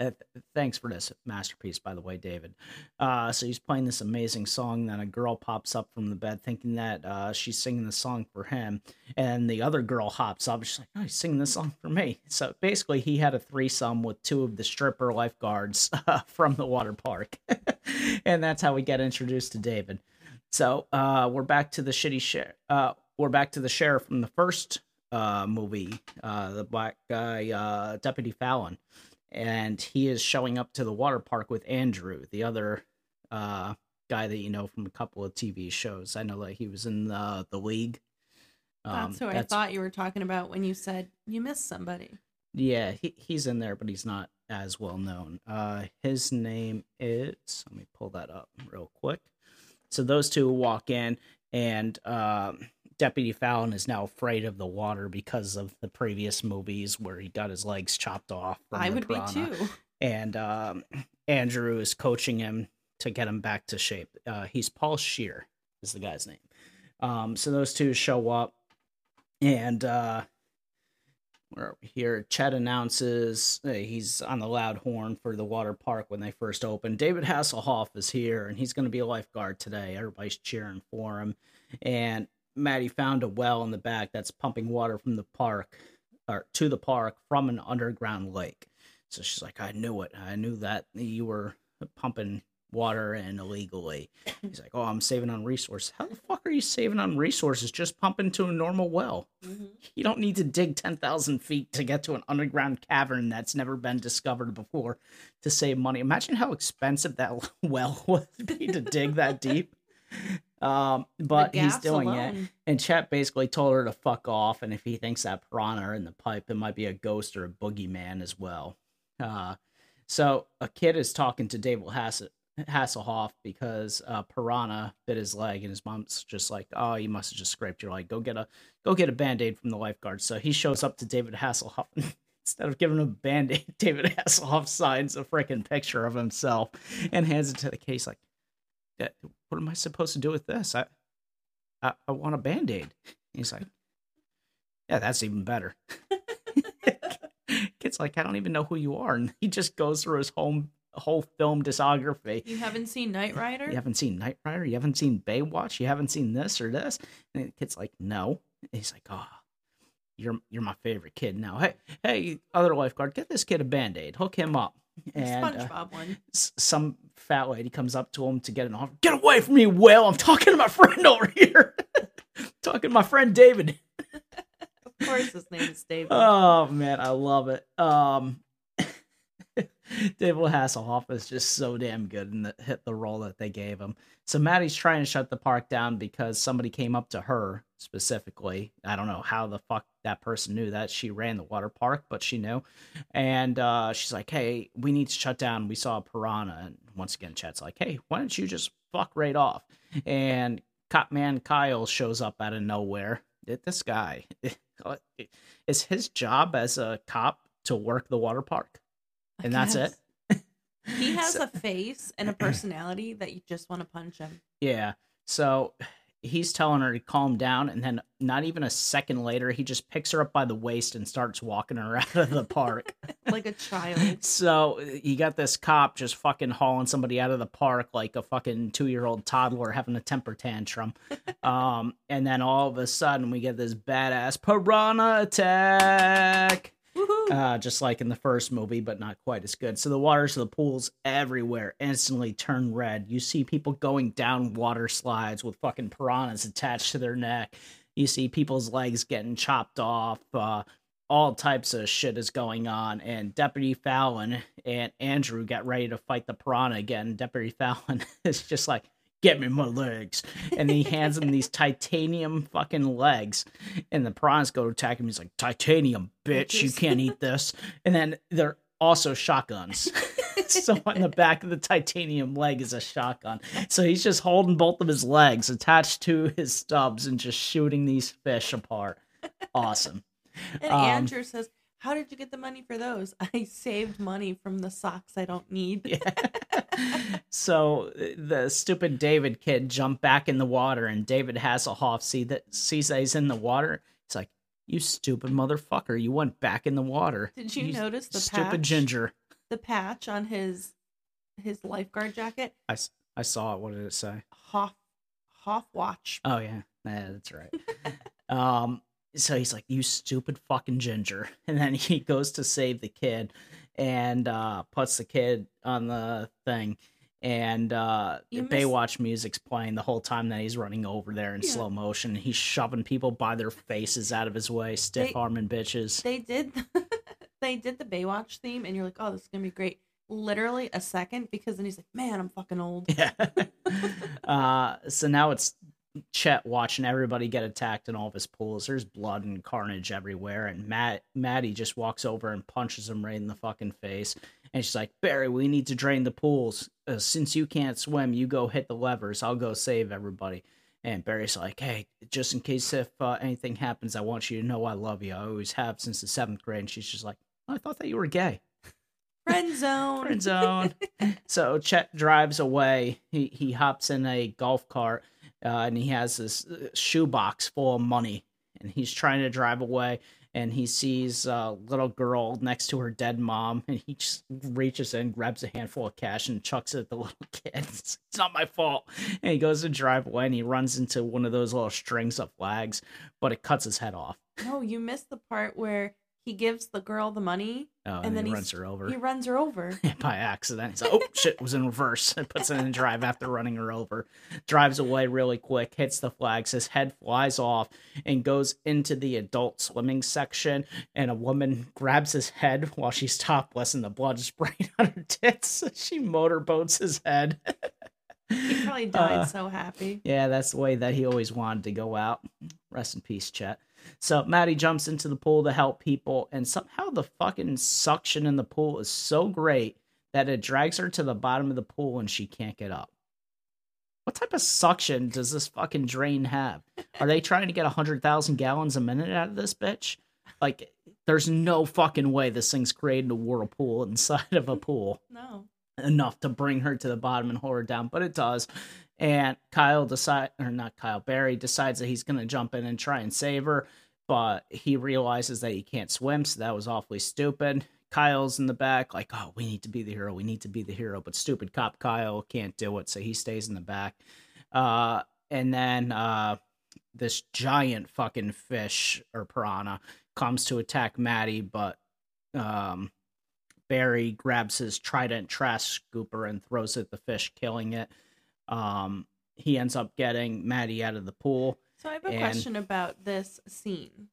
uh, thanks for this masterpiece, by the way, David. Uh, so he's playing this amazing song. Then a girl pops up from the bed, thinking that uh, she's singing the song for him, and the other girl hops up. She's like, "Oh, he's singing this song for me." So basically, he had a threesome with two of the stripper lifeguards uh, from the water park, and that's how we get introduced to David. So uh, we're back to the shitty share. Uh, we're back to the sheriff from the first movie, the black guy, Deputy Fallon and he is showing up to the water park with Andrew, the other uh, guy that you know from a couple of TV shows. I know that he was in the the league. Um, That's who I thought you were talking about when you said you missed somebody. Yeah, he, he's in there, but he's not as well known. Uh, his name is. Let me pull that up real quick. So those two walk in, and um, Deputy Fallon is now afraid of the water because of the previous movies where he got his legs chopped off. I would be too. And um, Andrew is coaching him to get him back to shape. Uh, he's Paul Scheer, is the guy's name. Um, so those two show up, and uh, where are we here? Chet announces uh, he's on the loud horn for the water park when they first open. David Hasselhoff is here, and he's going to be a lifeguard today. Everybody's cheering for him, and Maddie found a well in the back that's pumping water from the park or to the park from an underground lake. So she's like, I knew it. I knew that you were pumping water in illegally. He's like, Oh, I'm saving on resources. How the fuck are you saving on resources? Just pump into a normal well. Mm-hmm. You don't need to dig 10,000 feet to get to an underground cavern that's never been discovered before to save money. Imagine how expensive that well would be to dig that deep. Um, but he's doing it. And Chet basically told her to fuck off, and if he thinks that piranha are in the pipe, it might be a ghost or a boogeyman as well. Uh, so a kid is talking to David Hass- Hasselhoff because uh, piranha bit his leg, and his mom's just like, "Oh, you must have just scraped your leg. Go get a go get a band aid from the lifeguard." So he shows up to David Hasselhoff. Instead of giving him a band aid, David Hasselhoff signs a freaking picture of himself and hands it to the case. Like, "Yeah, Uh, what am I supposed to do with this? I, I, I want a band aid. He's like, yeah, that's even better. Kid's like, I don't even know who you are. And he just goes through his whole, whole film discography. You haven't seen Knight Rider? You haven't seen Knight Rider? You haven't seen Baywatch? You haven't seen this or this? And the kid's like, no. And he's like, oh, you're you're my favorite kid now. Hey, hey, other lifeguard, get this kid a band aid. Hook him up. And uh, SpongeBob one. s- some fat lady comes up to him to get an offer. Get away from me, Will! I'm talking to my friend over here. talking to my friend David. Of course, his name is David. Oh man, I love it. Um, David Hasselhoff is just so damn good and hit the role that they gave him. So Maddie's trying to shut the park down because somebody came up to her specifically. I don't know how the fuck that person knew that she ran the water park, but she knew. And uh, she's like, "Hey, we need to shut down. We saw a piranha." And once again, Chet's like, "Hey, why don't you just fuck right off?" And Cop Man Kyle shows up out of nowhere. This guy, is his job as a cop to work the water park, and that's it. He has So- a face and a personality that you just want to punch him. Yeah. So he's telling her to calm down, and then not even a second later, he just picks her up by the waist and starts walking her out of the park. Like a child. so you got this cop just fucking hauling somebody out of the park like a fucking two year old toddler having a temper tantrum. um, and then all of a sudden, we get this badass piranha attack. Uh, just like in the first movie, but not quite as good. So the waters of the pools everywhere instantly turn red. You see people going down water slides with fucking piranhas attached to their neck. You see people's legs getting chopped off. Uh, all types of shit is going on. And Deputy Fallon and Andrew get ready to fight the piranha again. Deputy Fallon is just like, get me my legs. And he hands him these titanium fucking legs. And the piranhas go to attack him. He's like, titanium, bitch, you can't eat this. And then they're also shotguns. so on the back of the titanium leg is a shotgun. So he's just holding both of his legs attached to his stubs and just shooting these fish apart. Awesome. And Um, Andrew says, How did you get the money for those? I saved money from the socks I don't need. Yeah. So the stupid David kid jumped back in the water, and David Hasselhoff see that sees that he's in the water. He's like, "You stupid motherfucker! You went back in the water." Did you notice the stupid patch? ginger? The patch on his his lifeguard jacket. I, I saw it. What did it say? Hoff Hoff watch. Oh yeah, yeah, that's right. um, so he's like, "You stupid fucking ginger," and then he goes to save the kid, and uh, puts the kid on the thing, and uh, You missed- Baywatch music's playing the whole time that he's running over there in Yeah. slow motion. He's shoving people by their faces out of his way, stiff arming bitches. They did they did the Baywatch theme and you're like, "Oh, this is going to be great." Literally a second because then he's like, "Man, I'm fucking old." Yeah. uh, so now it's Chet watching everybody get attacked in all of his pools. There's blood and carnage everywhere, and Matt Maddie just walks over and punches him right in the fucking face. And she's like, Barry, we need to drain the pools. Uh, since you can't swim, you go hit the levers. I'll go save everybody. And Barry's like, hey, just in case if uh, anything happens, I want you to know I love you. I always have since the seventh grade. And she's just like, I thought that you were gay. Friend zone. Friend zone. so Chet drives away. He he hops in a golf cart, uh, and he has this uh, shoebox full of money, and he's trying to drive away. And he sees a little girl next to her dead mom, and he just reaches in, grabs a handful of cash, and chucks it at the little kid. It's, it's not my fault. And he goes to drive away, and he runs into one of those little strings of flags, but it cuts his head off. No, you missed the part where he gives the girl the money. Oh, and, And then he runs her over. He runs her over. by accident. He's like, oh shit, was in reverse. And puts it in drive after running her over. Drives away really quick, hits the flags. His head flies off and goes into the adult swimming section. And a woman grabs his head while she's topless and the blood is spraying on her tits. She motorboats his head. He probably died Uh, so happy. yeah, that's the way that he always wanted to go out. Rest in peace, Chet. So Maddie jumps into the pool to help people, and somehow the fucking suction in the pool is so great that it drags her to the bottom of the pool and she can't get up. What type of suction does this fucking drain have? Are they trying to get 100,000 gallons a minute out of this bitch? Like, there's no fucking way this thing's creating a whirlpool inside of a pool No. enough to bring her to the bottom and hold her down, but it does. And Kyle decide or not Kyle Barry decides that he's gonna jump in and try and save her, but he realizes that he can't swim, so that was awfully stupid. Kyle's in the back, like, oh, we need to be the hero, we need to be the hero, but stupid cop Kyle can't do it, so he stays in the back. Uh, and then uh, this giant fucking fish or piranha comes to attack Maddie, but um, Barry grabs his trident trash scooper and throws it at the fish, killing it. Um, he ends up getting Maddie out of the pool. So I have a And- question about this scene.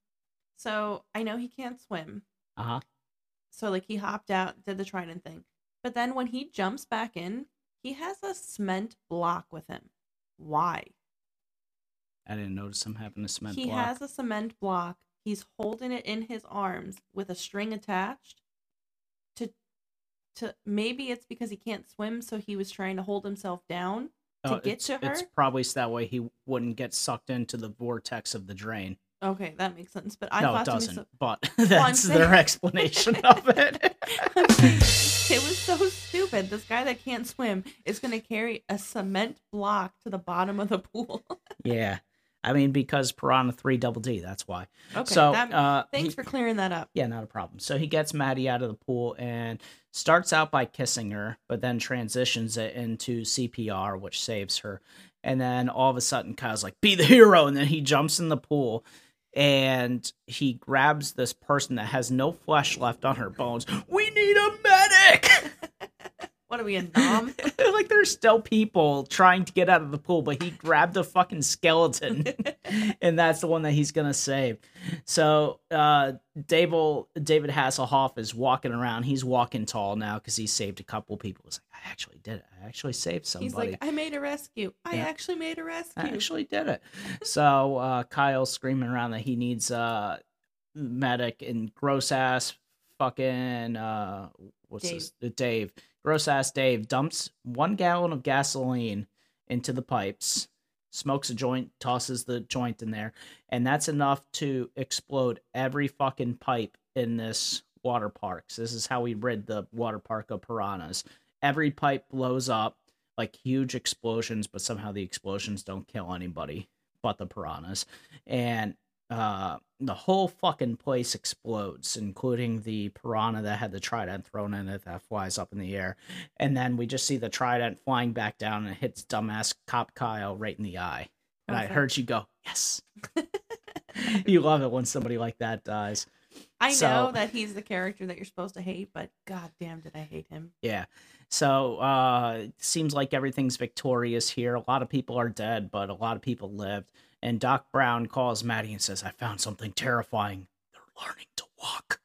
So I know he can't swim. Uh huh. So like he hopped out, did the trident thing. But then when he jumps back in, he has a cement block with him. Why? I didn't notice him having a cement block. he block. has a cement block. He's holding it in his arms with a string attached. To to maybe it's because he can't swim, so he was trying to hold himself down. To Oh, get it's, to It's probably so that way he wouldn't get sucked into the vortex of the drain. Okay, that makes sense. But I no, it doesn't. myself, But that's their explanation of it. It was so stupid. This guy that can't swim is going to carry a cement block to the bottom of the pool. yeah, I mean because Piranha Three Double D. That's why. okay, so that, uh, thanks he- for clearing that up. Yeah, not a problem. So he gets Maddie out of the pool and starts out by kissing her, but then transitions it into CPR, which saves her. And then all of a sudden, Kyle's like, be the hero. And then he jumps in the pool and he grabs this person that has no flesh left on her bones. We need a medic! What are we in Nom? like there's still people trying to get out of the pool, but he grabbed a fucking skeleton, and that's the one that he's gonna save. So uh, David David Hasselhoff is walking around. He's walking tall now because he saved a couple people. He's like, I actually did it. I actually saved somebody. He's like, I made a rescue. I Yeah. actually made a rescue. I actually did it. So uh, Kyle's screaming around that he needs a medic and gross ass fucking uh, what's Dave. this? Uh, Dave. Gross ass Dave dumps one gallon of gasoline into the pipes, smokes a joint, tosses the joint in there, and that's enough to explode every fucking pipe in this water park. So this is how we rid the water park of piranhas. every pipe blows up like huge explosions, but somehow the explosions don't kill anybody but the piranhas. And uh, the whole fucking place explodes, including the piranha that had the trident thrown in it that flies up in the air. And then we just see the trident flying back down and hits dumbass cop Kyle right in the eye. And I heard you go, yes. you love it when somebody like that dies. I So- know that he's the character that you're supposed to hate, but god damn did I hate him. Yeah. So uh seems like everything's victorious here. A lot of people are dead, but a lot of people lived. And Doc Brown calls Maddie and says, I found something terrifying. They're learning to walk.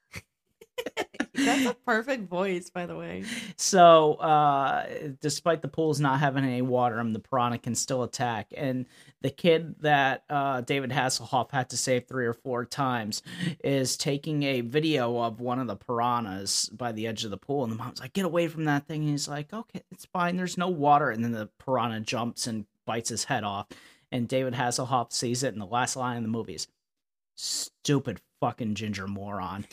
That's a perfect voice, by the way. So, uh, despite the pools not having any water, the piranha can still attack. And the kid that uh, David Hasselhoff had to save three or four times is taking a video of one of the piranhas by the edge of the pool. And the mom's like, Get away from that thing. And he's like, Okay, it's fine. There's no water. And then the piranha jumps and bites his head off. And David Hasselhoff sees it. in the last line in the movies. Stupid fucking ginger moron.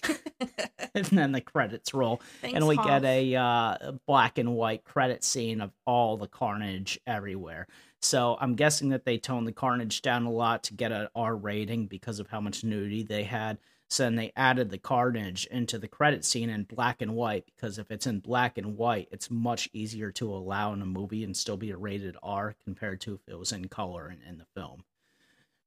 and then the credits roll Thanks, and we Hoff. get a uh, black and white credit scene of all the carnage everywhere. So I'm guessing that they toned the carnage down a lot to get an R rating because of how much nudity they had. So then they added the carnage into the credit scene in black and white because if it's in black and white, it's much easier to allow in a movie and still be a rated R compared to if it was in color in, in the film.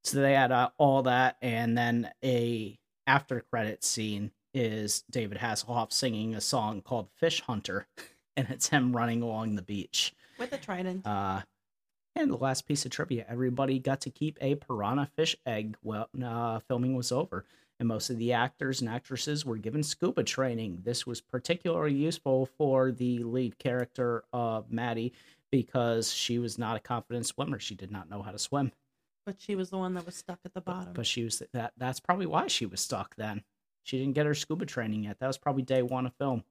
So they had uh, all that, and then a after credit scene is David Hasselhoff singing a song called Fish Hunter, and it's him running along the beach. with a trident. Uh, and the last piece of trivia everybody got to keep a piranha fish egg well uh, filming was over and most of the actors and actresses were given scuba training. This was particularly useful for the lead character of maddie because she was not a confident swimmer. She did not know how to swim. But she was the one that was stuck at the bottom. but she was that that's probably why she was stuck then. She didn't get her scuba training yet. That was probably day one of film.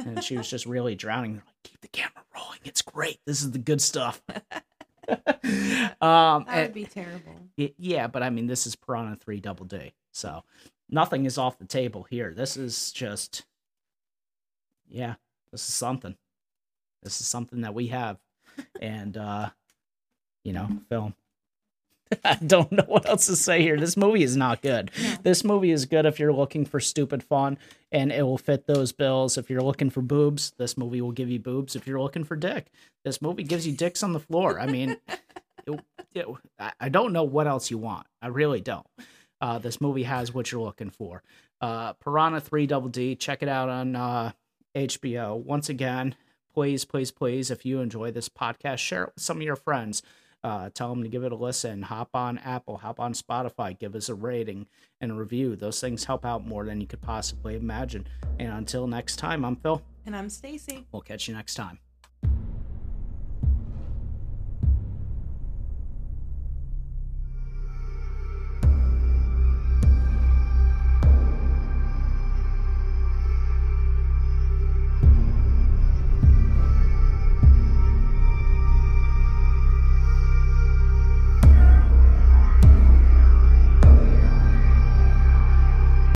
And she was just really drowning. They're like keep the camera rolling. It's great. This is the good stuff um that and- would be terrible. y- yeah but i mean this is piranha 3 double d so nothing is off the table here. This is just yeah this is something. This is something that we have. And uh you know film i don't know what else to say here this movie is not good No. this movie is good if you're looking for stupid fun and it will fit those bills if you're looking for boobs this movie will give you boobs if you're looking for dick this movie gives you dicks on the floor i mean it, it, I- don't know what else you want. I really don't. Uh, this movie has what you're looking for. Uh, Piranha 3 Double D. Check it out on uh, HBO. Once again, please, please, please, if you enjoy this podcast, share it with some of your friends. Uh, tell them to give it a listen. Hop on Apple, hop on Spotify, give us a rating and a review. Those things help out more than you could possibly imagine. And until next time, I'm Phil. And I'm Stacy. We'll catch you next time.